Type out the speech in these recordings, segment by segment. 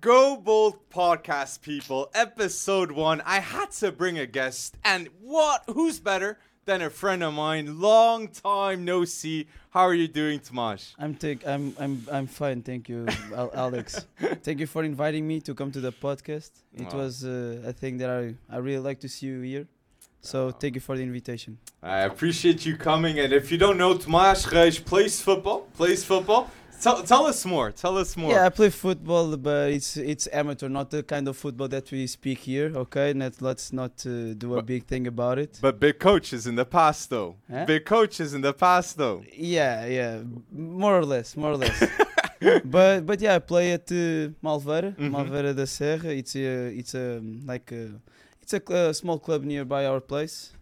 Go Bold podcast people, episode one. I had to bring a guest, and what? Who's better than a friend of mine? Long time no see. How are you doing, Tomasz? I'm take I'm I'm I'm fine, thank you, Al- Alex. thank you for inviting me to come to the podcast. It Oh. was uh, a thing that I I really like to see you here. So thank you for the invitation. I appreciate you coming, and if you don't know, Tomasz Reis plays football. Plays football. Tell, tell us more. Tell us more. Yeah, I play football, but it's it's amateur, not the kind of football that we speak here. Okay, Net, let's not uh, do a But- big thing about it. But big coaches in the past, though. Huh? Big coaches in the past, though. Yeah, yeah, more or less, more or less. but but yeah, I play at uh, Malveira, Mhm. Malveira da Serra. It's a it's a like a, it's a cl- small club nearby our place.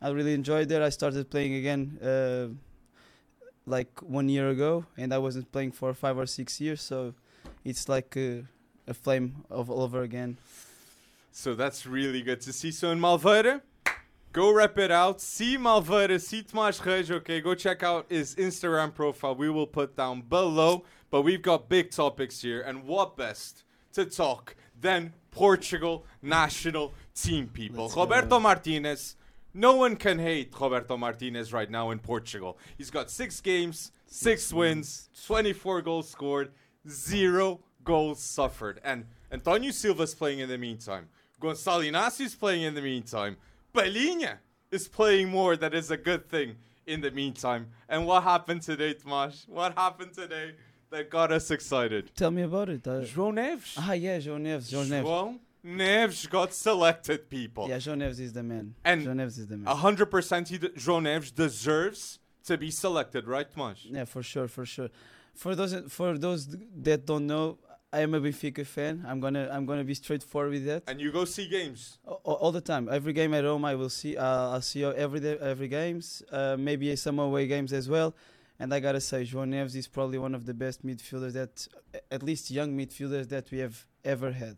I really enjoyed there. I started playing again uh, like one year ago, and I wasn't playing for five or six years. So it's like a, a flame of all over again. So that's really good to see. So in Malveira, go rep it out. See Malveira, see Tomasz Reis. Okay, go check out his Instagram profile. We will put down below. But we've got big topics here, and what best to talk than Portugal national team people? Let's go. Roberto Martinez. No one can hate Roberto Martinez right now in Portugal. He's got six games, six wins, 24 goals scored, zero goals suffered. And Antonio Silva's playing in the meantime. Gonçalo Inácio's playing in the meantime. Palhinha is playing more. That is a good thing in the meantime. And what happened today, Tomasz? What happened today that got us excited? Tell me about it. Uh, João Neves. ah, yeah, João Neves. João Neves. João Neves got selected, people. Yeah, João Neves is the man. And João Neves is the man. A hundred percent, he d- João Neves deserves to be selected, right, Tomasz? Yeah, for sure, for sure. For those for those that don't know, I am a Benfica fan. I'm gonna I'm gonna be straightforward with that. And you go see games. A- a- all the time, every game at home, I will see. Uh, I'll see every day, every games. Uh, maybe some away games as well. And I gotta say, João Neves is probably one of the best midfielders that, at least young midfielders that we have ever had.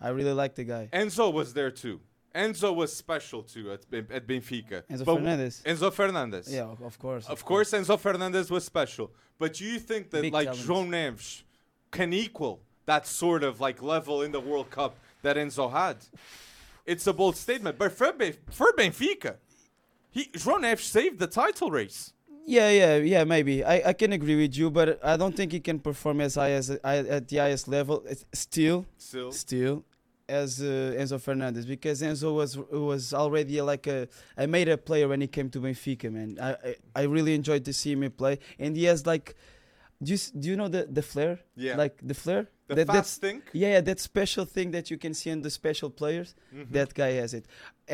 I really like the guy. Enzo was there too. Enzo was special too at, at Benfica. Enzo But- Fernandez. Enzo Fernandez. Yeah, of- of course. Of course, Enzo Fernandez was special. But do you think that Big like talent. João Neves can equal that sort of like level in the World Cup that Enzo had? It's a bold statement, but for, Ben- for Benfica, he João Neves saved the title race. Yeah, yeah, yeah. Maybe I, I can agree with you, but I don't think he can perform as high as I, at the highest level. It's still, Still, still, as uh, Enzo Fernandez because Enzo was was already like a a made up player when he came to Benfica. Man, I I, I really enjoyed to see him play, and he has like, do you do you know the the flair? yeah. Like the flair. the that, that's fast thing. yeah, yeah, that special thing that you can see in the special players. Mhm. That guy has it.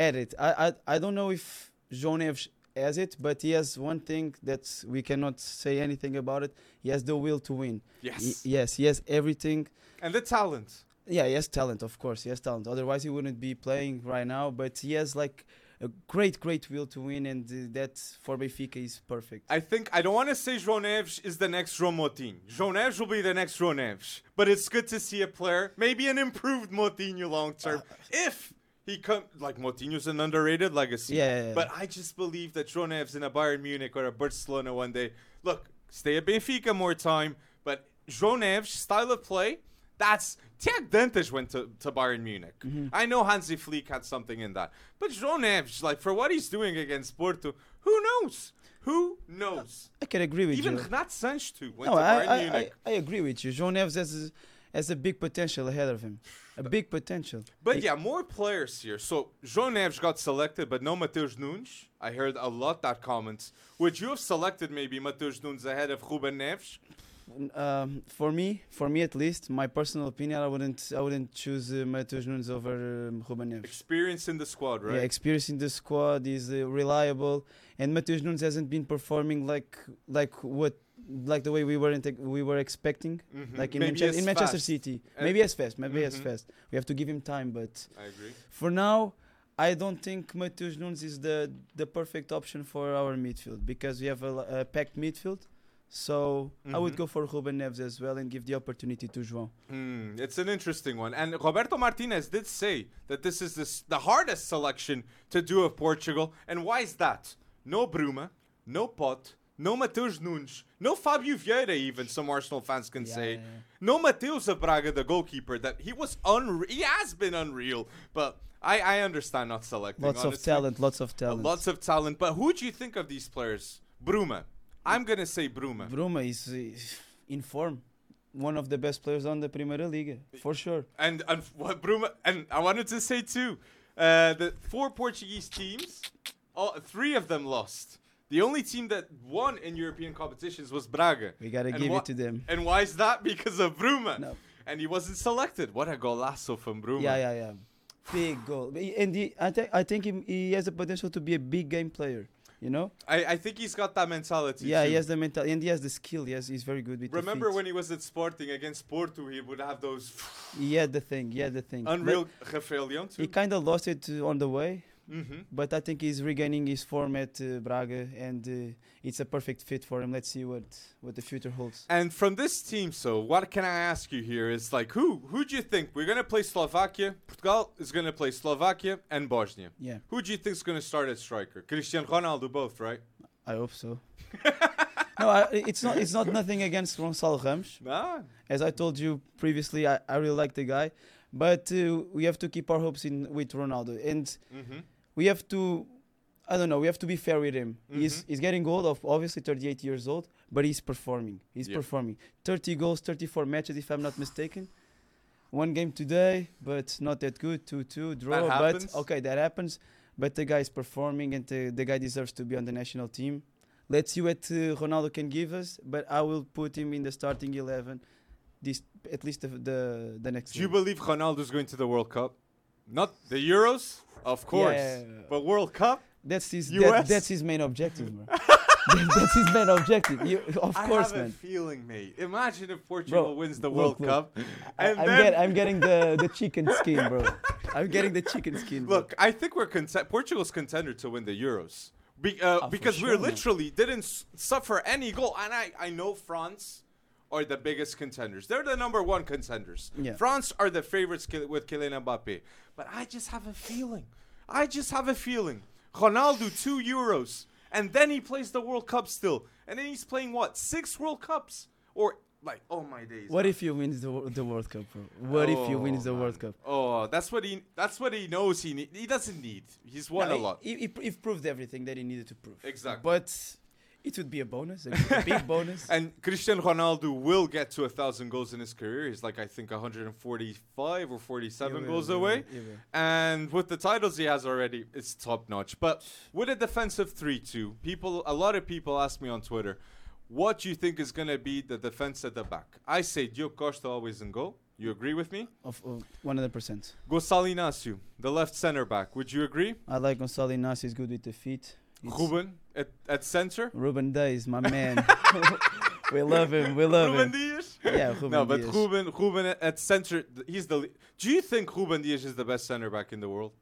At it. I I, I don't know if João Neves has it, but he has one thing that we cannot say anything about it. He has the will to win. yes, He- yes, he has everything. and the talent. Yeah, he has talent, of course. He has talent. Otherwise, he wouldn't be playing right now. But he has like a great, great will to win, and uh, that for Benfica is perfect. I think I don't want to say João Neves is the next João Moutinho. João Neves will be the next João Neves, but it's good to see a player, maybe an improved Moutinho long term, if he come like Moutinho's an underrated legacy. Yeah, yeah, yeah. But I just believe that João Neves in a Bayern Munich or a Barcelona one day. Look, stay at Benfica more time, but João Neves style of play. That's Tiago Dantas went to, to Bayern Munich. Mm-hmm. I know Hansi Flick had something in that, but João Neves, like for what he's doing against Porto, who knows? Who knows? I can agree with you. Even you. Renato Sanches too went No, to Bayern I, I, I, Munich. I agree with you. João Neves has a, has a big potential ahead of him. A big potential. But yeah, more players here. So João Neves got selected, but no Matheus Nunes. I heard a lot that comments. Would you have selected maybe Matheus Nunes ahead of Ruben Neves? Um, for me, for me at least, my personal opinion, I wouldn't, I wouldn't choose uh, Matheus Nunes over um, Ruben Neves. Experience in the squad, right? Yeah, experience in the squad is uh, reliable, and Matheus Nunes hasn't been performing like like what like the way we were we were expecting, Mhm. like in, Manchester, in Manchester fast. City. And- maybe as fast, maybe as Mhm. fast. We have to give him time, but I agree. for now, I don't think Matheus Nunes is the the perfect option for our midfield because we have a, a packed midfield. So I would Mhm. go for Ruben Neves as well and give the opportunity to João. Hmm, it's an interesting one. And Roberto Martinez did say that this is this, the hardest selection to do of Portugal. And why is that? No Bruma, no Pote, no Matheus Nunes, no Fabio Vieira, even some Arsenal fans can Yeah, say. yeah, yeah. No Mateus of Braga, the goalkeeper, that he was unreal. He has been unreal, but I, I understand not selecting. Lots of talent, lots of Uh, talent. Lots of talent. But who do you think of these players? Bruma. I'm going to say Bruma. Bruma is uh, in form. One of the best players on the Primeira Liga, for sure. And, and what Bruma, and I wanted to say too, uh, the four Portuguese teams, all, three of them lost. The only team that won in European competitions was Braga. We gotta And give it to them. And why is that? Because of Bruma. No. And he wasn't selected. What a golazo from Bruma. Yeah, yeah, yeah. Big goal. And he, I, think I think he, he has the potential to be a big game player. You know? I, I think he's got that mentality. Yeah, too. he has the mental and he has the skill. Yes, he's very good with Remember when he was at Sporting against Porto, he would have those he had the thing. He had the thing. But unreal Rafael Leão He kind of lost it on the way, hmm but I think he's regaining his form at uh, Braga, and uh, it's a perfect fit for him. Let's see what what the future holds. And from this team, so what can I ask you here is like who who do you think we're gonna play Slovakia? Portugal is gonna play Slovakia and Bosnia. Yeah, Who do you think is gonna start at striker? Cristiano Ronaldo, both, right? I hope so. no, I, it's not. It's not nothing against Gonçalo Ramos. Nah. As I told you previously, I, I really like the guy, but uh, we have to keep our hopes in with Ronaldo, and hmm we have to. I don't know. We have to be fair with him. He's Mhm. he's getting old, of obviously 38 years old, but he's performing. He's Yeah. performing. 30 goals, 34 matches, if I'm not mistaken. One game today, but not that good. 2-2 draw. happens. But okay, that happens. But the guy is performing, and the, the guy deserves to be on the national team. Let's see what uh, Ronaldo can give us. But I will put him in the starting 11. This at least the the, the next. Do you believe Ronaldo is going to the World Cup? Not the Euros, of course, Yeah, but World Cup. That's his. That, that's his main objective, bro. That- that's his main objective. You, of I course, man. I have a feeling, mate. Imagine if Portugal wins the look, World look. Cup, I, and I'm, then get, I'm getting the, the chicken skin, bro. I'm getting the chicken skin. Bro. Look, I think we're content- Portugal's contender to win the Euros. Be- uh, for because we sure, man. literally didn't s- suffer any goal. And I, I know France are the biggest contenders. They're the number one contenders. Yeah. France are the favorites with Kylian Mbappe. But I just have a feeling. I just have a feeling. Ronaldo, two Euros. And then he plays the World Cup still. And then he's playing what? Six World Cups? Or, like, oh my days. What if he wins the, the World Cup, bro? What if he Oh, wins the man. World Cup? Oh, that's what he. That's what he knows. He need, he doesn't need. He's won No, a he- lot. He, he, he proved everything that he needed to prove. Exactly. But it would be a bonus, a, big bonus. And Cristiano Ronaldo will get to a thousand goals in his career. He's like I think 145 or 47 He will, goals will, away. will. And with the titles he has already, it's top notch. But with a defensive 3-2, people, a lot of people ask me on Twitter, what do you think is gonna be the defense at the back? I say Diogo Costa always in goal. You agree with me? Of, of 100%. Gonçalo Inácio, the left center back. Would you agree? I like Gonçalo Inácio. He's good with the feet. It's- Ruben at, at center. Ruben Dias, my man. we love him. We love Ruben him. Dias. Yeah, Ruben no, but Dias. Ruben, Ruben at, at center, he's the. le- Do you think Ruben Dias is the best center back in the world?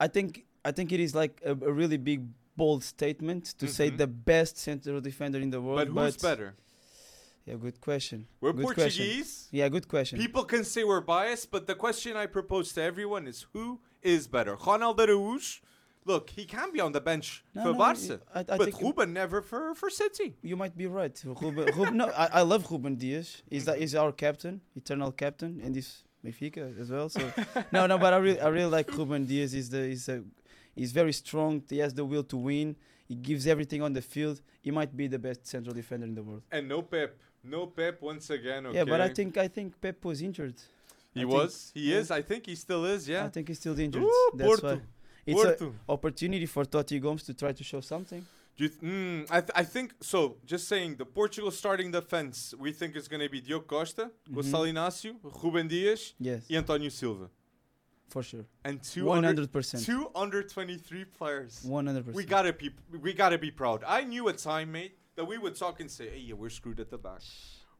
I think I think it is like a, a really big bold statement to say Mhm. the best central defender in the world. but who's better? Yeah, good question. We're good question. Portuguese. Yeah, good question. People can say we're biased, but the question I propose to everyone is who is better? Ronaldo Araújo. Look, he can be on the bench No, for no, Barca, I, I but Ruben never for, for City. you might be right. Ruben, Ruben, no, I, I love Ruben Dias. He's the, he's our captain, eternal captain, and he's Benfica as well. So no, no, but I really I really like Ruben Dias. He's the he's a he's very strong. He has the will to win. He gives everything on the field. He might be the best central defender in the world. And no Pep. No Pep once again. Okay. Yeah, but I think I think Pep was injured. he I think- was. He yeah. is. I think he still is. Yeah. I think he's still injured. Ooh, That's Porto. why. It's an opportunity for Toti Gomes to try to show something. Do you th- mm, I, th- I think so. Just saying, the Portugal starting defense, we think is going to be Diogo Costa, Mhm. Gonçalo Inácio, Ruben Dias, Yes, and Antonio Silva. for sure. And two One under, hundred percent. two under 23 players. One hundred percent. We gotta be we gotta be proud. I knew a time, mate, that we would talk and say, "Hey, yeah, we're screwed at the back.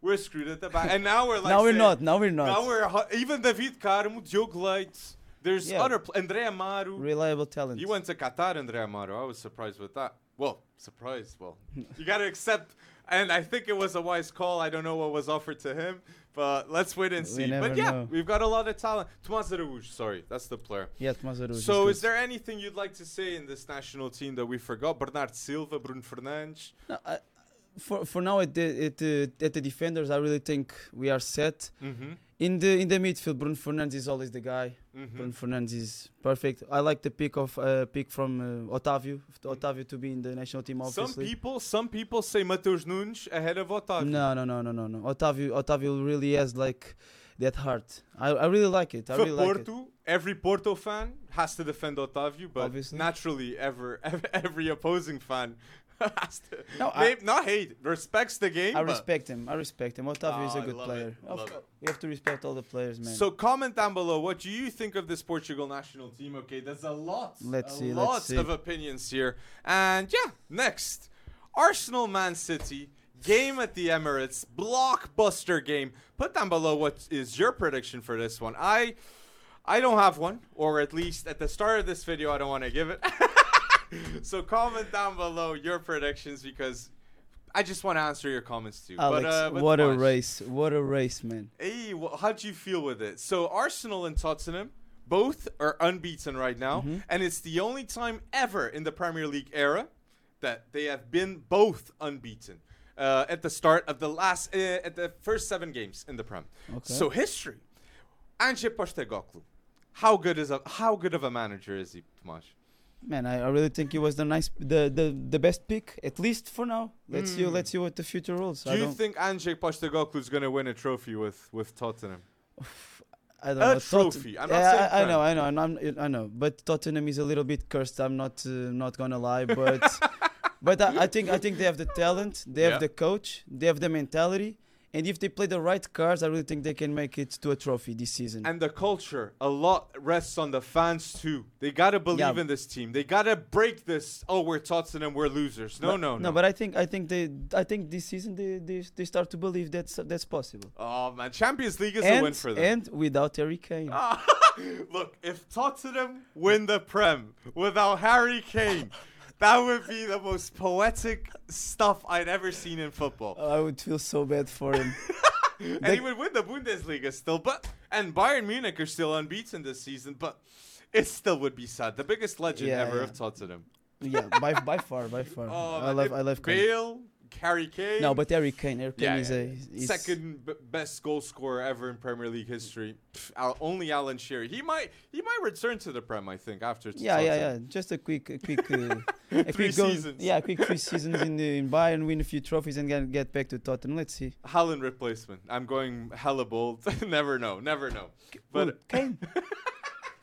We're screwed at the back." And now we're like, now we're saying- not. Now we're not. Now we're hu- even David Carmo, Diogo Leite. There's Yeah. other pl- André Amaro. Reliable talent. He went to Qatar, André Amaro. I was surprised with that. Well, surprised. Well, you got to accept and I think it was a wise call. I don't know what was offered to him, but let's wait and see. But yeah, know. we've got a lot of talent. Tomas Araújo, sorry, that's the player. Yeah, Tomás Araújo So, good. is there anything you'd like to say in this national team that we forgot? Bernardo Silva, Bruno Fernandes. No, I, for for now at the at the, at the defenders, I really think we are set. Mm-hmm. In the in the midfield, Bruno Fernandes is always the guy. Mm-hmm. Bruno Fernandes is perfect. I like the pick of uh, pick from uh, Otavio, Otavio to be in the national team. Obviously, Some people, some people say Matheus Nunes ahead of Otávio. No, no, no, no, no, no. Otavio, Otavio really has like that heart. I, I really like it. I For really like it. Porto, every Porto fan has to defend Otávio, but Obviously. naturally, ever, every opposing fan to No, I- maybe not hate, respects the game. I respect him. I respect him. Otavio is a ah, good player. it, Of love course, it. We have to respect all the players, man. So comment down below what do you think of this Portugal national team? Okay, there's a lot, Let's a see, let's lot see. of opinions here, and yeah, next, Arsenal Man City game at the Emirates, blockbuster game. Put down below what is your prediction for this one. I, I don't have one, or at least at the start of this video, I don't want to give it. so comment down below your predictions because. I just want to answer your comments too. Alex, but, uh, but what a race! What a race, man. Hey, wh- how'd you feel with it? So Arsenal and Tottenham both are unbeaten right now, Mhm. and it's the only time ever in the Premier League era that they have been both unbeaten uh, at the start of the last uh, at the first seven games in the Prem. Okay. So history. Ange Postecoglou, how good is a how good of a manager is he, Tomas? Man, I, I really think he was the nice, the, the, the best pick, at least for now. Let's see. Mm. Let's see what the future holds. Do I you don't, think Ange Postecoglou is going to win a trophy with with Tottenham? I don't a know. Tot- trophy. I'm not Yeah, saying I, I know, I know, and I'm, I know. But Tottenham is a little bit cursed. I'm not, uh, not gonna lie. But, but I, I think, I think they have the talent. They have Yeah. the coach. They have the mentality. And if they play the right cards, I really think they can make it to a trophy this season. And the culture, a lot rests on the fans too. They gotta believe Yeah. in this team. They gotta break this. Oh, we're Tottenham, we're losers. No, But- no, no. no. But I think, I think they, I think this season they, they, they start to believe that's that's possible. oh man, Champions League is a and, win for them. and without Harry Kane. Look, if Tottenham win the Prem without Harry Kane, that would be the most poetic stuff I'd ever seen in football. Oh, I would feel so bad for him. and they- he would win the Bundesliga still, but and Bayern Munich are still unbeaten this season, but it still would be sad. The biggest legend Yeah, ever yeah. of Tottenham. yeah, by by far, by far. Oh, I love, I love. Bale, Harry Kane. No, but Harry Kane, Harry Kane Yeah, is yeah, a is second b- best goal scorer ever in Premier League history. Pff, Al- only Alan Shearer. He might he might return to the Prem. I think after. Yeah, yeah, yeah. Just a quick, a quick, uh, a Three quick seasons. Yeah, a quick three seasons in the, in Bayern, win a few trophies, and get get back to Tottenham. Let's see. Haaland replacement. I'm going hella bold. never know. Never know. But Kane.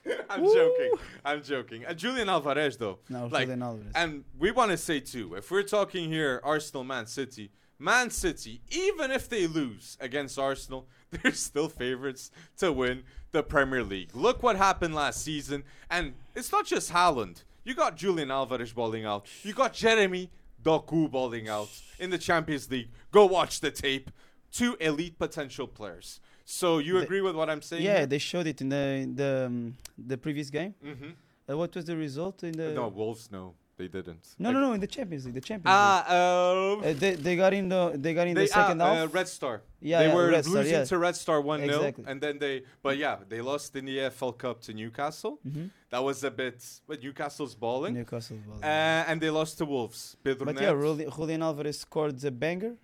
I'm joking. I'm joking. Uh, Julian Alvarez though. No, Like, Julian Alvarez. And we want to say too, if we're talking here Arsenal Man City, Man City, even if they lose against Arsenal, they're still favorites to win the Premier League. Look what happened last season, and it's not just Haaland. You got Julian Alvarez balling out. You got Jeremy Doku balling out in the Champions League. Go watch the tape. Two elite potential players. So you The- agree with what I'm saying? yeah, they showed it in the in the um, the previous game. Mm-hmm. Uh, what was the result in the? no, Wolves. No, they didn't. no, no, no, in the Champions League. The Champions Ah, League. uh, Uh, they, they got in the they got in they, the second ah, half. Uh, Red Star. yeah, they yeah, were Red Star, losing yeah. to Red Star 1 0. Exactly. And then they, but yeah, they lost in the EFL Cup to Newcastle. Mhm. That was a bit, but Newcastle's balling. Newcastle. Well, Uh, and they lost to Wolves. Pedro but yeah, Julian, Julian Alvarez scored a banger,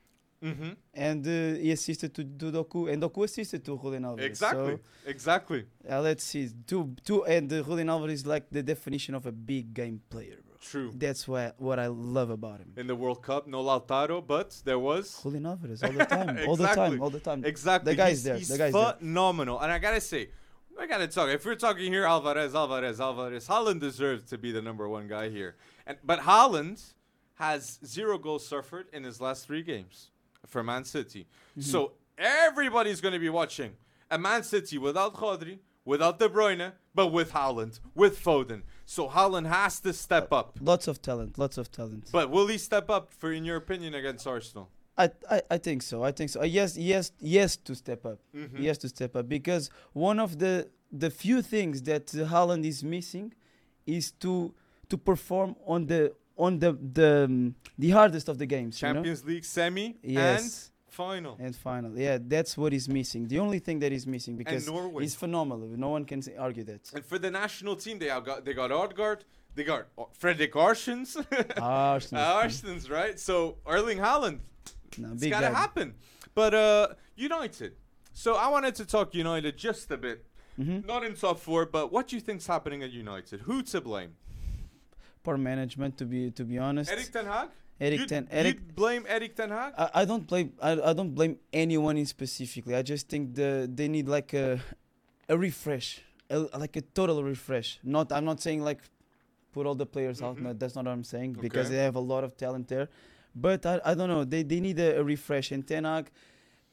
hmm and uh, he assisted to, to Doku, and Doku assisted to Julian Alvarez. Exactly. So, exactly. Uh, let's see. Two, two, and uh, Julian Alvarez is like the definition of a big game player, bro. True. That's why what I love about him. In the World Cup, no Lautaro, but there was. Julian Alvarez all the time, all the time, all the time. Exactly. The guy's he's, there, He's the guy's there. phenomenal. And I gotta say, I gotta talk. If we're talking here, Alvarez, Alvarez, Alvarez, Haaland deserves to be the number one guy here. And but Haaland has zero goals suffered in his last three games for Man City. Mm-hmm. So everybody's gonna be watching a Man City without Rodri, without De Bruyne, but with Haaland, with Foden. So Haaland has to step up. Lots of talent, lots of talent. But will he step up for, in your opinion, against Arsenal? I, I, I think so. I think so. Uh, yes, yes, yes to step up. Mhm. He has to step up because one of the the few things that uh, Haaland is missing is to to perform on the on the the um, the hardest of the games. Champions League semi? Yes. and final. And final, yeah, that's what is missing. The only thing that is missing because Norway. he's phenomenal. No one can argue that. And for the national team, they got they got Odegaard, they got Fredrik Aursnes, Arsenal, Aursnes, right? So Erling Haaland, no, it's big gotta happen. But uh, United. So I wanted to talk United just a bit, Mhm. not in top four, but what do you think's happening at United? Who to blame? Poor management, to be to be honest. Erik Ten Hag. Eric you'd, Ten, Eric you'd blame Erik Ten Hag. I, I don't blame I, I don't blame anyone in specifically. I just think the they need like a a refresh, a, like a total refresh. Not I'm not saying like put all the players out. Mhm. No, that's not what I'm saying because they have a lot of talent there. But I, I don't know. They they need a, a refresh. And Ten Hag,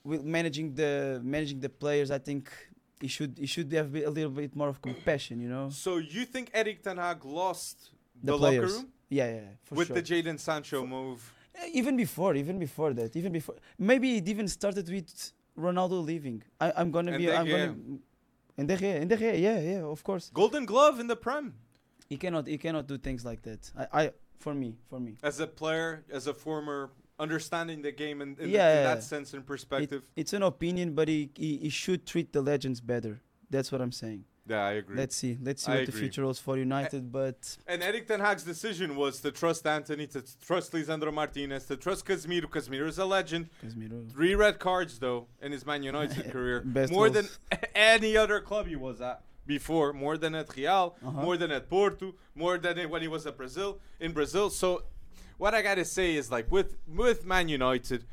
with managing the managing the players, I think he should he should have a little bit more of compassion. You know, So you think Erik Ten Hag lost the, the, players. locker room Yeah, yeah, yeah, for with sure. the Jadon Sancho move? Eh, even before, even before that, even before, maybe it even started with Ronaldo leaving. I, I'm gonna And be, I'm gonna, and De Gea, and De Gea, yeah, yeah, of course. Golden Glove in the Prem. He cannot, he cannot do things like that. I, I, for me, for me, As a player, as a former, understanding the game in, in, Yeah, in that sense and perspective. it's an opinion, but he, he, he should treat the legends better. That's what I'm saying. Yeah, I agree. Let's see, let's see I what the future holds for United. But and Erik Ten Hag's decision was to trust Antony, to trust Lisandro Martinez, to trust Casemiro. Casemiro is a legend. Casemiro, Three red cards though in his Man United career, Best more than any other club he was at before. More than at Real, Uh-huh. more than at Porto, more than when he was at Brazil in Brazil. So, what I gotta say is like with with Man United,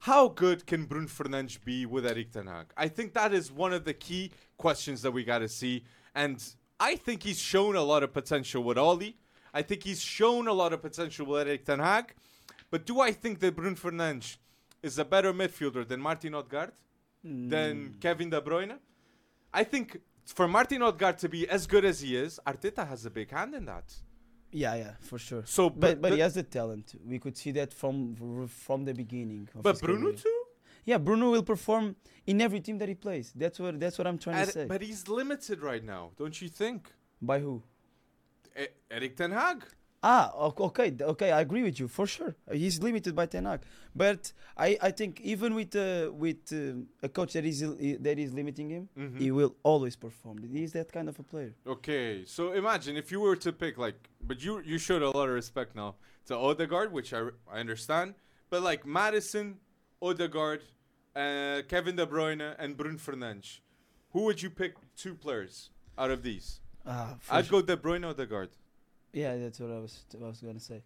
how good can Bruno Fernandes be with Erik Ten Hag? I think that is one of the key questions that we gotta see, and I think he's shown a lot of potential with Ole. I think he's shown a lot of potential with Erik Ten Hag, but do I think that Bruno Fernandes is a better midfielder than Martin Odegaard? than mm, Kevin De Bruyne. I think for Martin Odegaard to be as good as he is, Arteta has a big hand in that. Yeah, yeah, for sure. So, But but the- he has the talent. We could see that from from the beginning. Of but Bruno career. too. Yeah, Bruno will perform in every team that he plays. That's what that's what I'm trying And- to say. but he's limited right now, don't you think? By who? E- Erik Ten Hag. Ah, okay, okay, I agree with you for sure. Uh, He's limited by Ten Hag, but I, I think even with uh, with uh, a coach that is that is limiting him, Mhm. he will always perform. He's that kind of a player. Okay, so imagine if you were to pick like, but you you showed a lot of respect now to Odegaard, which I I understand, but like Maddison, Odegaard, uh, Kevin De Bruyne, and Bruno Fernandes, who would you pick two players out of these? For I'd sure. go De Bruyne, Odegaard. Yeah, that's what I was I was gonna say.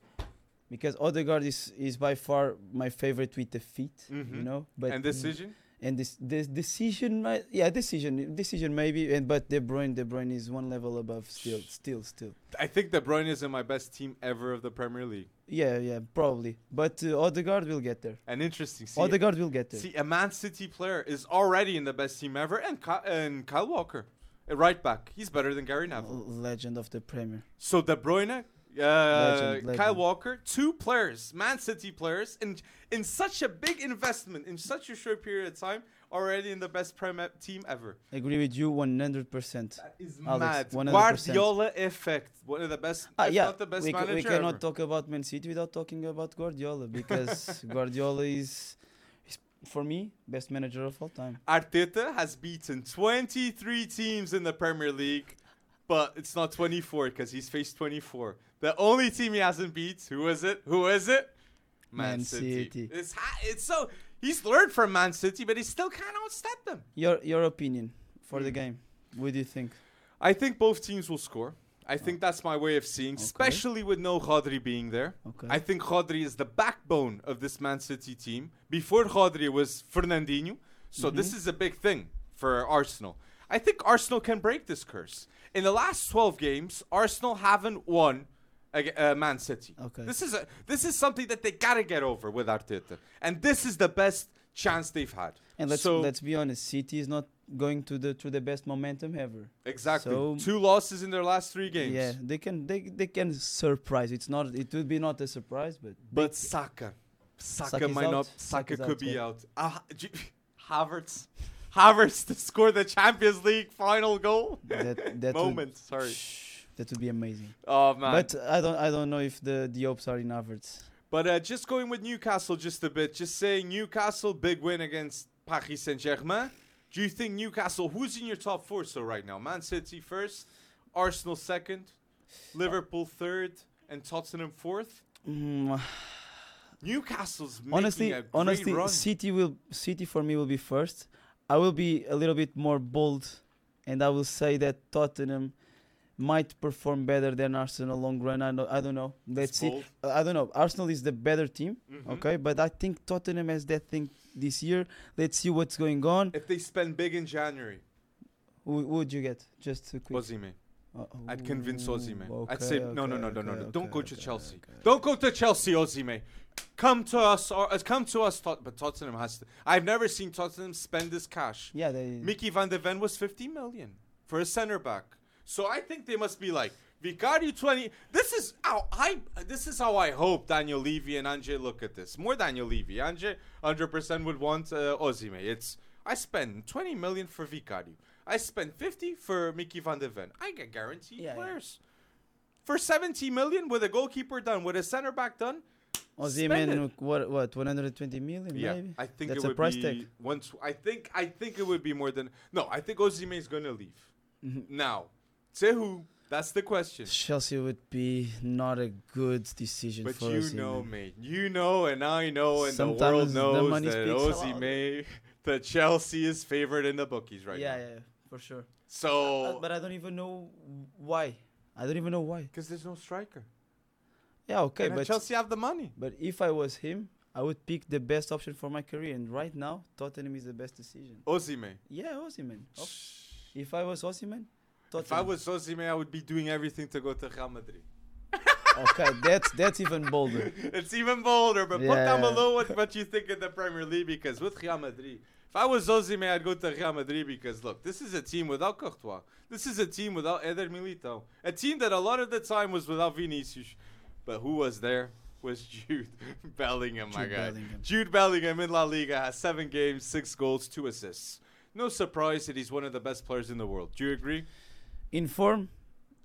Because Odegaard is, is by far my favorite with the feet, you Mhm. know. But and decision. and this this decision, might, yeah, decision decision maybe. And but De Bruyne, De Bruyne is one level above still, still, still. I think De Bruyne is in my best team ever of the Premier League. Yeah, yeah, probably. But uh, Odegaard will get there. And interesting. See, Odegaard will get there. see, a Man City player is already in the best team ever, and Ky- and Kyle Walker, a right back. He's better than Gary Neville. Legend of the Premier. So De Bruyne, uh, Legend, Kyle. Walker, two players, Man City players, in in such a big investment in such a short period of time, already in the best Premier team ever. Agree with you 100%. That is Alex, mad. 100%. Guardiola effect, one of the best, Ah, yeah, not the best we, manager we cannot ever. talk about Man City without talking about Guardiola because Guardiola is, for me, best manager of all time. Arteta has beaten 23 teams in the Premier League, but it's not 24 because he's faced 24. The only team he hasn't beat, who is it? Who is it? Man, Man City. City. It's ha- it's so he's learned from Man City, but he still can't outstep them. Your your opinion for the Mm. game. What do you think? I think both teams will score. I think that's my way of seeing, Okay. especially with no Rodri being there. Okay. I think Rodri is the backbone of this Man City team. Before Rodri was Fernandinho. So this Mhm. is a big thing for Arsenal. I think Arsenal can break this curse. In the last 12 games, Arsenal haven't won uh, Man City. Okay. This is a, this is something that they got to get over with Arteta. And this is the best chance they've had. and let's so let's be honest, City is not going to the to the best momentum ever. exactly so- two losses in their last 3 games. Yeah, they can they they can surprise. It's not it would be not a surprise, but But Saka, Saka, Saka might not. out. Saka could out, be yeah. out. Ah, J- Havertz, Havertz to score the Champions League final goal. that that would- Moment. Sorry. Shh, That would be amazing. Oh man! But I don't I don't know if the the hopes are in Havertz. But uh, just going with Newcastle just a bit, just saying Newcastle big win against Paris Saint Germain. Do you think Newcastle? Who's in your top four so right now? Man City first, Arsenal second, Liverpool third, and Tottenham fourth. Mm, Newcastle's honestly, honestly, run. City will City for me will be first. I will be a little bit more bold, and I will say that Tottenham might perform better than Arsenal long run. I know, I don't know. Let's see. Uh, I don't know. Arsenal is the better team, Mhm. okay, but I think Tottenham has that thing this year. Let's see what's going on. If they spend big in January, Who, who would you get? Just to quick. Osimhen. Uh, I'd convince Osimhen. ooh, I'd say okay, no, no, no, okay, no, no, no. okay, Don't go okay, to Chelsea. okay. Don't go to Chelsea, Osimhen. Come to us, or uh, come to us. Tot- but Tottenham has to. I've never seen Tottenham spend this cash. Yeah, they. Micky van de Ven was 50 million for a center back. So I think they must be like Vicario 20. This is how I this is how I hope Daniel Levy and Ange look at this. More Daniel Levy. Ange 100% would want uh, Osimhen. It's I spend 20 million for Vicario. I spend 50 for Micky van de Ven. I get guaranteed Yeah, yeah. players. For 70 million with a goalkeeper done, with a center back done. Osimhen, what, what, 120 million, Yeah, maybe? I think That's it a would price be tag. once. I think I think it would be more than no. I think Osimhen is going to leave Mhm. now. Say who? That's the question. Chelsea would be not a good decision But for you know, mate. You know, and I know, and the world Sometimes the knows money that aloud. Osimhen, that Chelsea is favored in the bookies right yeah, now. yeah, for sure. Uh, So, but I don't even know why. I don't even know why. because there's no striker. Yeah, okay, and but Chelsea have the money. but if I was him, I would pick the best option for my career. And right now, Tottenham is the best decision. Osimhen. Yeah. Oh, If I was Osimhen, Tottenham. If I was Osimhen, I would be doing everything to go to Real Madrid. okay, that's that's even bolder. it's even bolder, but put down below what, what you think of the Premier League because with Real Madrid, if I was Osimhen, I'd go to Real Madrid because look, this is a team without Courtois. This is a team without Eder Militao. A team that a lot of the time was without Vinicius. But who was there? Was Jude Bellingham, my Jude guy. Bellingham. Jude Bellingham in La Liga has seven games, six goals, two assists. No surprise that he's one of the best players in the world. Do you agree? In form,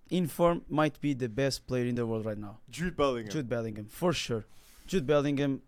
in form might be the best player in the world right now. Jude Bellingham. Jude Bellingham, for sure. Jude Bellingham,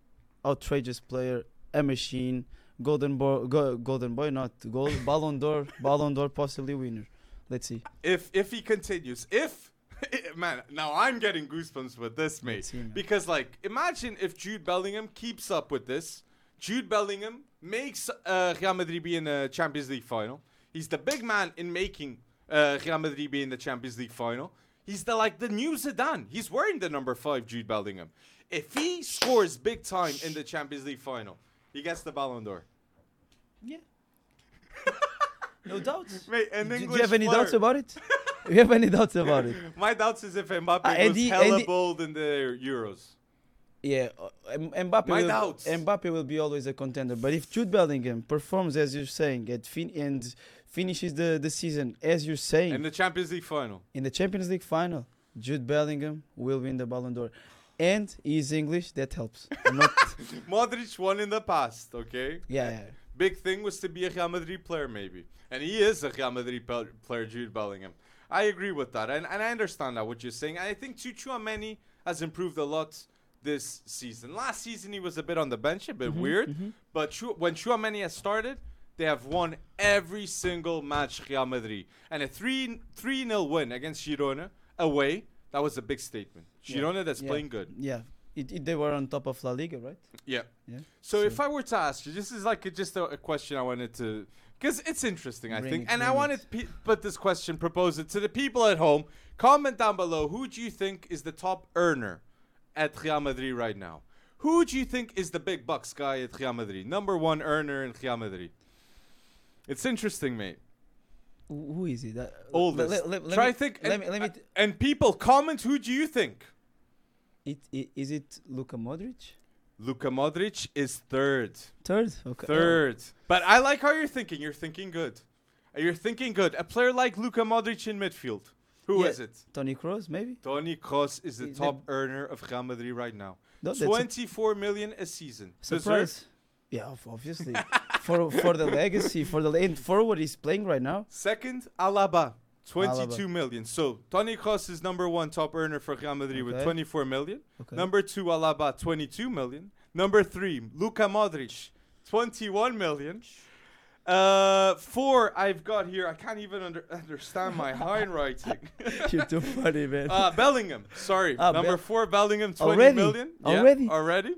outrageous player, a machine, golden boy, go, golden boy, not gold, Ballon d'Or, Ballon d'Or possibly winner. Let's see. if if he continues, if man, now I'm getting goosebumps with this, mate. See. Because like, imagine if Jude Bellingham keeps up with this. Jude Bellingham makes uh, Real Madrid be in the Champions League final. He's the big man in making uh, Real Madrid be in the Champions League final. He's the like the new Zidane. He's wearing the number five, Jude Bellingham. If he scores big time in the Champions League final, he gets the Ballon d'Or. Yeah. no doubts. Mate, an Do, do you have any doubts about it? do you have any doubts about it? My doubts is if Mbappe Ah, and was he- hella and he- bold in the Euros. Yeah, uh, Mbappe. My will, doubts. Mbappe will be always a contender. But if Jude Bellingham performs as you're saying at fin- and finishes the, the season as you're saying In the Champions League final. in the Champions League final, Jude Bellingham will win the Ballon d'Or. And he's English, that helps. Not, Modric won in the past, okay? yeah, yeah. Big thing was to be a Real Madrid player, maybe. And he is a Real Madrid player, Jude Bellingham. I agree with that. And, and I understand that, what you're saying. And I think Tchouameni has improved a lot this season. Last season, he was a bit on the bench, a bit Mhm, weird. mhm. But Chou- when Tchouameni has started, they have won every single match Real Madrid. And a 3 3 0 win against Girona away, that was a big statement. Yeah. Girona that's Yeah. playing good. Yeah, it, it, they were on top of La Liga, right? Yeah. Yeah. So, So- if I were to ask you, this is like a, just a, a question I wanted to, because it's interesting, I Bring think, it, and I wanted to pe- put this question, propose it to the people at home. Comment down below who do you think is the top earner at Real Madrid right now? Who do you think is the big bucks guy at Real Madrid? Number one earner in Real Madrid. It's interesting, mate. Who is it? Uh, Oldest. Let, let, let Try me, think. Let and, me, let me. T- and people comment. Who do you think? it, it, is it Luka Modric? Luka Modric is third. Third? Okay. Third. But I like how you're thinking. You're thinking good. Uh, You're thinking good. A player like Luka Modric in midfield. Who is Yeah. it? Toni Kroos, maybe? Toni Kroos is the Is top earner of Real Madrid right now. No, a 24 million a season. Surprise. Yeah, obviously. for for the legacy, for the and for what he's playing right now. Second, Alaba. 22 million. So Toni Kroos is number one top earner for Real Madrid with 24 million. Okay. Number two, Alaba, 22 million. Number three, Luka Modric, 21 million. Uh, four, I've got here. I can't even under- understand my handwriting. You're too funny, man. uh, Bellingham, sorry. Ah, Number four, Bellingham, 20 Already? million. Yeah, Already? already.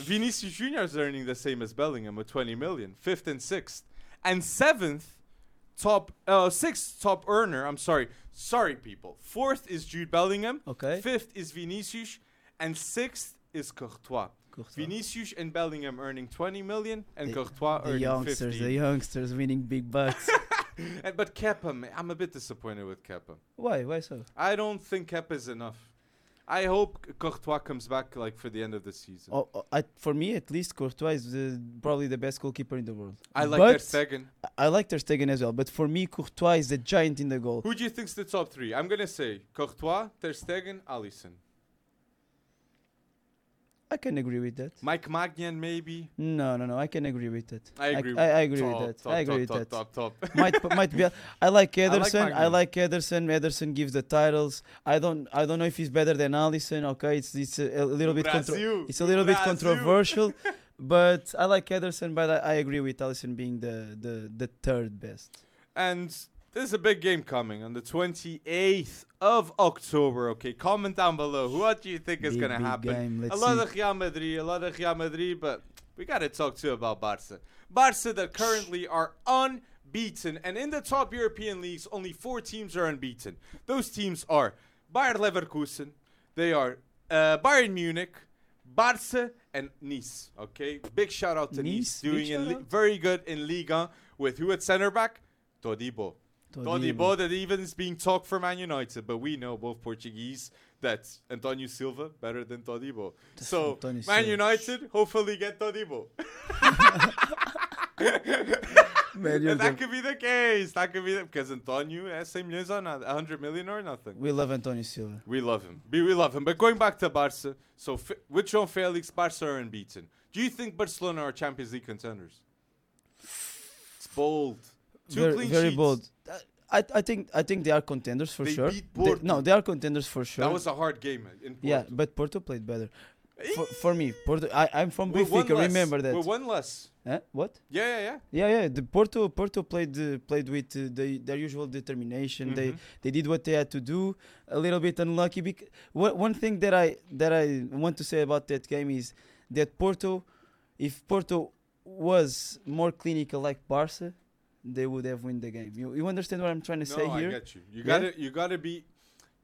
Vinicius Jr. is earning the same as Bellingham with 20 million, fifth and sixth. And seventh, top, uh, sixth top earner, I'm sorry, sorry people. Fourth is Jude Bellingham, okay. fifth is Vinicius, and sixth is Courtois. Courtois. Vinicius and Bellingham earning 20 million, and The- Courtois The earning youngsters, 15. the youngsters winning big bucks. And- but Kepa, I'm a bit disappointed with Kepa. Why? Why so? I don't think Kepa is enough. I hope Courtois comes back like for the end of the season. Oh, oh, I, for me, at least, Courtois is the, probably the best goalkeeper in the world. I like but, Ter Stegen. I I like Ter Stegen as well, but for me, Courtois is the giant in the goal. Who do you think's the top three? I'm gonna say Courtois, Ter Stegen, Alisson. I can agree with that. Mike Maignan maybe. No, no, no. I can agree with that. I agree. I, I agree top, with that. Top, I agree top, with top, that. top, top. might might be. I like Ederson. I Maignan. like Ederson. Ederson gives the titles. I don't. I don't know if he's better than Alisson. Okay, it's it's a, a little bit. Contro- Brazil. it's a little bit controversial, but I like Ederson. But I, I agree with Alisson being the the the third best. And there's a big game coming on the 28th of October. Okay, comment down below. What do you think is gonna happen? A lot of Real Madrid, a lot of Real Madrid, but we gotta talk too about Barca. Barca that currently are unbeaten, and in the top European leagues, only four teams are unbeaten. Those teams are Bayer Leverkusen, they are uh, Bayern Munich, Barca, and Nice. Okay, big shout out to Nice, Nice, doing in li- very good in Liga with who at center back? Todibo. Todibo that even is being talked for Man United, but we know both Portuguese that Antonio Silva better than Todibo. So Antonio Man Silva. United hopefully get Todibo. And that could be the case. That could be the, because Antonio has same millions or not, 100 million or nothing. we love Antonio Silva. We love him. We, we love him. But going back to Barca, so F- with João Felix, Barca are unbeaten. Do you think Barcelona are Champions League contenders? It's bold. Two very, clean very sheets. bold. I, I think I think they are contenders for They sure. beat They- Porto. no, they are contenders for sure. That was a hard game in Porto. yeah, but Porto played better. For, for me, Porto. I, I'm from one Benfica. less. Remember that? With one less. Huh? What? Yeah, yeah, yeah. Yeah, yeah. The Porto Porto played uh, played with uh, the, their usual determination. They Mhm. they did what they had to do. A little bit unlucky. Because one one thing that I that I want to say about that game is that Porto, if Porto was more clinical like Barca, they would have win the game. You you understand what I'm trying to no, say I here? I get you. You Yeah? gotta, you gotta be.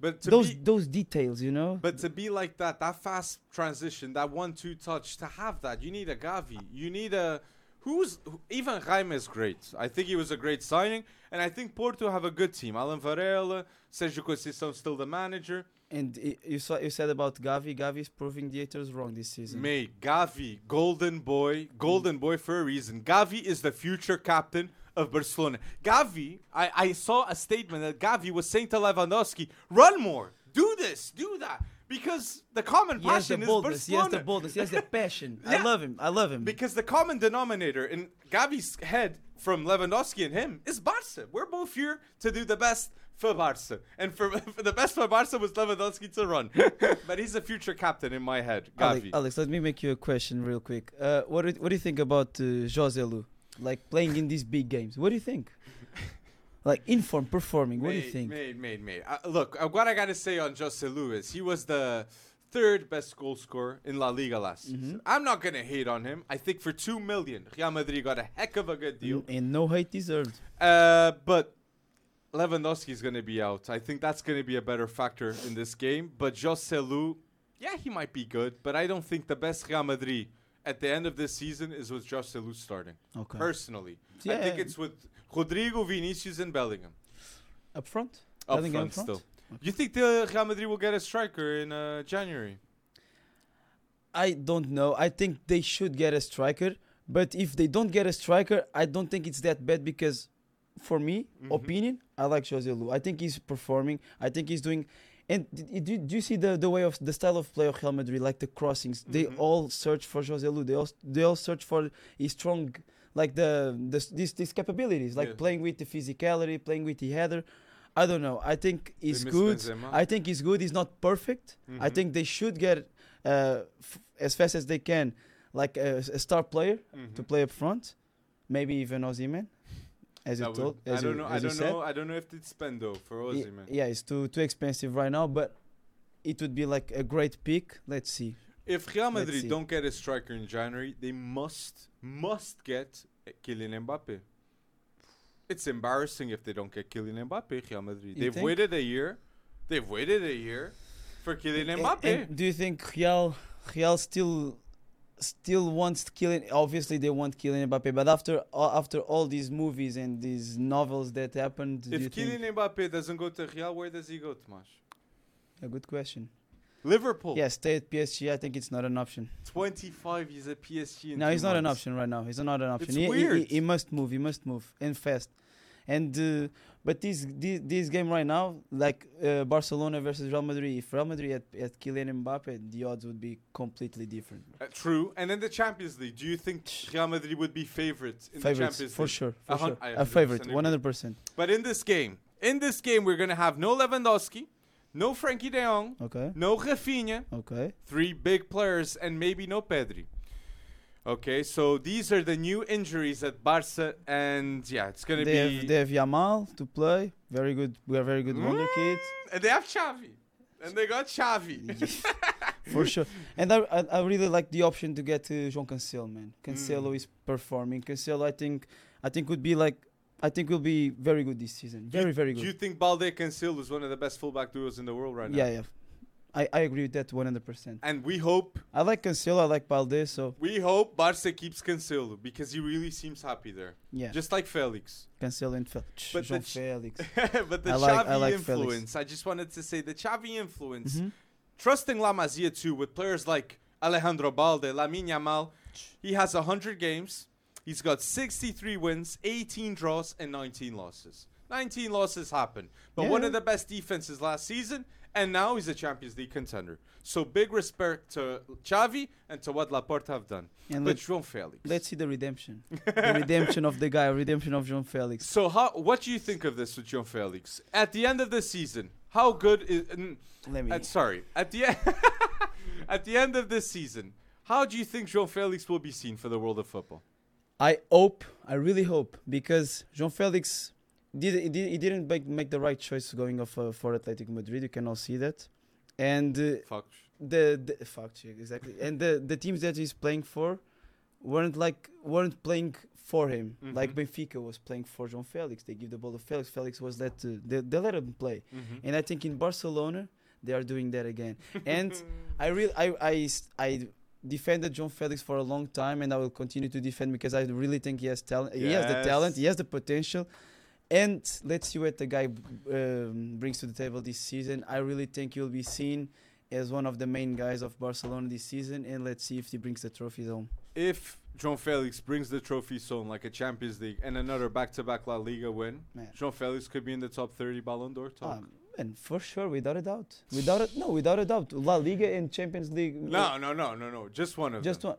But to Those be, those details, you know. but to be like that, that fast transition, that one-two touch, to have that, you need a Gavi. You need a. Who's even Jaime is great. I think he was a great signing, and I think Porto have a good team. Alan Varela, Sergio Conceição still the manager. And you saw you said about Gavi. Gavi is proving the haters wrong this season. Mate, Gavi, golden boy, golden boy for a reason. Gavi is the future captain of Barcelona. Gavi, I, I saw a statement that Gavi was saying to Lewandowski, run more, do this, do that. Because the common He has the passion is boldness. He has Barcelona. the boldness. He has the passion. Yeah. I love him. I love him. Because the common denominator in Gavi's head from Lewandowski and him is Barca. We're both here to do the best for Barca. And for, for the best for Barca was Lewandowski to run. but he's a future captain in my head, Alex, Gavi. Alex, let me make you a question real quick. Uh, what do, what do you think about uh, Joselu, like playing in these big games? What do you think? like in form, performing. What do you think? Made, mate, mate. Uh, look, uh, what I got to say on Jose Luis, he was the third best goal scorer in La Liga last Mm-hmm. season. I'm not to hate on him. I think for 2 million, Real Madrid got a heck of a good deal. N- And no hate deserved. Uh, but Lewandowski is going to be out. I think that's going to be a better factor in this game. But Joselu, yeah, he might be good, but I don't think the best Real Madrid at the end of this season is with Joselu starting. Okay. Personally, I think it's with Rodrygo, Vinicius, and Bellingham. Up front. Up Bellingham front, up front? still. You think the Real Madrid will get a striker in uh, January? I don't know. I think they should get a striker, but if they don't get a striker, I don't think it's that bad because, for me, Mhm. opinion, I like Joselu. I think he's performing. I think he's doing. And do, do you see the, the way of the style of play of Real Madrid, like the crossings? They Mhm. all search for Joselu. They all they all search for his strong, like the, the these these capabilities, like Yeah. playing with the physicality, playing with the header. I don't know. I think They he's good. Benzema. I think he's good. He's not perfect. I Mhm. think they should get uh, f- as fast as they can, like a, a star player to Mhm. play up front. Maybe even Osimhen, as you told. I As don't you, know. I don't said. know. I don't know if it's spend though for man. Yeah, it's too too expensive right now, but it would be like a great pick. Let's see. If Real Madrid don't get a striker in January, they must must get Kylian Mbappe. It's embarrassing if they don't get Kylian Mbappe. Real Madrid. You They've think? waited a year. They've waited a year for Kylian Mbappe. and do you think Real Real still still wants Kylian? Obviously, they want Kylian Mbappe, but after uh, after all these movies and these novels that happened, if? Kylian Mbappe doesn't go to Real, where does he go, Tomas? A good question. Liverpool. Yeah, stay at PSG. I think it's not an option. 25. He's at PSG. In No, he's not an option right now. He's not an option. It's he, he- weird. He, he must move. He must move and fast. And uh, but this, this this game right now, like uh, Barcelona versus Real Madrid, if Real Madrid had, had Kylian Mbappe, the odds would be completely different. Uh, true. And then the Champions League. Do you think Real Madrid would be favorites in the Favorites Champions for League? sure, for hun- sure. A 100% favorite, one hundred percent. But in this game, in this game, we're gonna have no Lewandowski, no Frenkie De Jong, Okay, no Raphinha, okay. three big players, and maybe no Pedri. Okay, so these are the new injuries at Barca, and yeah, it's gonna They be. have they have Yamal to play. Very good. We are very good wonder Mm, kids And they have Xavi, and they got Xavi. for sure. And I, I I really like the option to get to João Cancelo, man. Cancelo Mm. is performing. Cancelo, I think, I think would be like, I think will be very good this season. Very very good. Do you think Balde Cancelo is one of the best fullback duos in the world right now? Yeah, yeah. I, I agree with that 100%. And we hope, I like Cancelo, I like Balde, so we hope Barca keeps Cancelo because he really seems happy there, yeah. just like Felix. Cancelo and Felix. But the João Felix. but the I like- I like Felix. influence, I just wanted to say the Xavi influence, Mhm. trusting La Masia too with players like Alejandro Balde, Lamine Yamal. He has 100 games. He's got 63 wins, 18 draws, and 19 losses. 19 losses happen. But one of the best defenses last season, and now he's a Champions League contender. So big respect to Xavi and to what Laporta have done. And But João Felix. let's see the redemption. the redemption of the guy, redemption of João Felix. So how? What do you think of this with João Felix? At the end of the season, how good is? n- Let me. At, sorry, at the end, at the end of this season, how do you think João Felix will be seen for the world of football? I hope, I really hope, because João Felix did he, did, he didn't make, make the right choice going off uh, for Atletico Madrid. You can all see that, and uh, Fuck. the, the fuck exactly, and the the teams that he's playing for weren't like weren't playing for him. Like Mhm. Benfica was playing for João Felix. They give the ball to Felix. Felix was let to, they, they let him play, Mm-hmm. and I think in Barcelona they are doing that again. And I really I I I defended John Felix for a long time, and I will continue to defend because I really think he has talent. He has the talent. He has the potential. And let's see what the guy um, brings to the table this season. I really think he'll be seen as one of the main guys of Barcelona this season, and let's see if he brings the trophies home. if João Felix brings the trophies home, like a Champions League and another back-to-back La Liga win, Man. João Felix could be in the top 30 Ballon d'Or talk. Um, and for sure, without a doubt, without a, no, without a doubt, La Liga and Champions League. no, no, no, no, no. Just one of just them. one.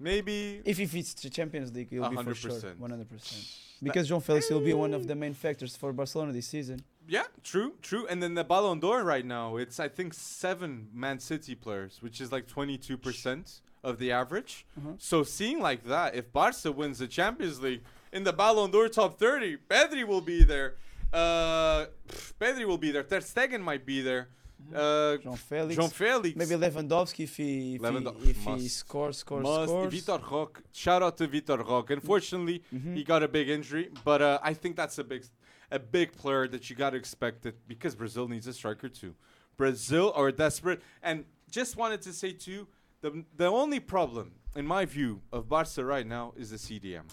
Maybe. If if it's the Champions League, it'll be for sure, 100%. one hundred percent. Because João Felix will be one of the main factors for Barcelona this season. Yeah, true, true. And then the Ballon d'Or right now, it's I think seven Man City players, which is like 22% of the average. Uh-huh. So seeing like that, if Barca wins the Champions League in the Ballon d'Or top 30, Pedri will be there. Uh, Pedri will be there. Ter Stegen might be there. Uh, João Felix, João Felix. maybe Lewandowski if he if, he, if he must. scores scores Must. scores. Vitor Roque. Shout out to Vitor Roque. Unfortunately, Mhm. he got a big injury, but uh, I think that's a big, a big player that you got to expect it because Brazil needs a striker too. Brazil are desperate, and just wanted to say too, the the only problem in my view of Barca right now is the CDM.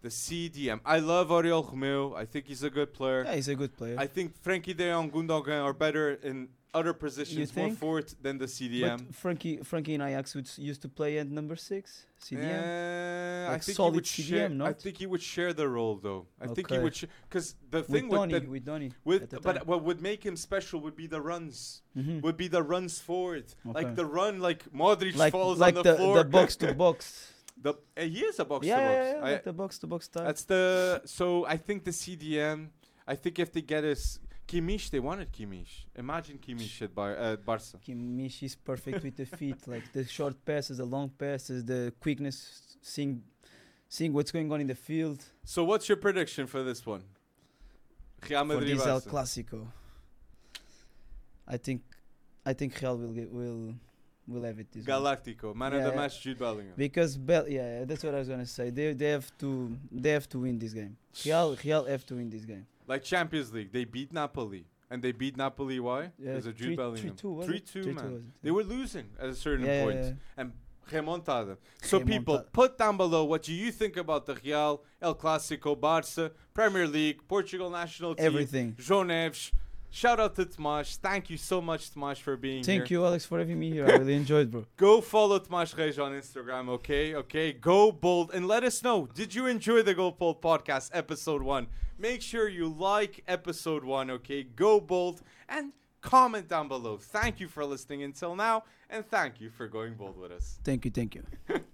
The CDM. I love Oriol Romeu. I think he's a good player. Yeah, he's a good player. I think Frenkie De Jong, Gundogan are better in other positions, more forward than the CDM. but Frenkie Frenkie and Ajax would, used to play at number six CDM. Uh, I Like think he solid would share. CDM, I think he would share the role though. I think he would because the with thing with, Donny, that- with Donny. with the but what would make him special would be the runs. Mhm. Would be the runs forward, like the run, like Modric like falls like on the, the, floor. the box to box. The- uh, he is a box yeah, to box. yeah, yeah, I- like the box to box type. that's the so I think the CDM. I think if they get us Kimmich, they wanted Kimmich. Imagine Kimmich at Bar- uh, Barca. Kimmich is perfect with the feet, like the short passes, the long passes, the quickness, seeing, seeing what's going on in the field. So what's your prediction for this one? Real for Madrid this El Clásico. I think, I think Real will get, will will have it this. Galactico, man of the yeah. match, Jude Bellingham. Because Bel- yeah, yeah, that's what I was gonna say. They they have to they have to win this game. Real Real have to win this game. Like Champions League, they beat Napoli. And they beat Napoli, why? Yeah, Because of Jude three- Bellingham. 3-2, was 3-2, man. They were losing at a certain yeah, point. yeah. And remontada. So people, put down below what do you think about the Real, El Clásico, Barça, Premier League, Portugal national team, Everything. João Neves. Shout out to Tomas. Thank you so much, Tomas, for being here. Thank you, Alex, for having me here. I really enjoyed, bro. Go follow Tomas Reis on Instagram, okay? Okay. Go bold and let us know. Did you enjoy the Go Bold podcast episode one? Make sure you like episode one, okay? Go bold and comment down below. Thank you for listening until now, and thank you for going bold with us. Thank you, thank you.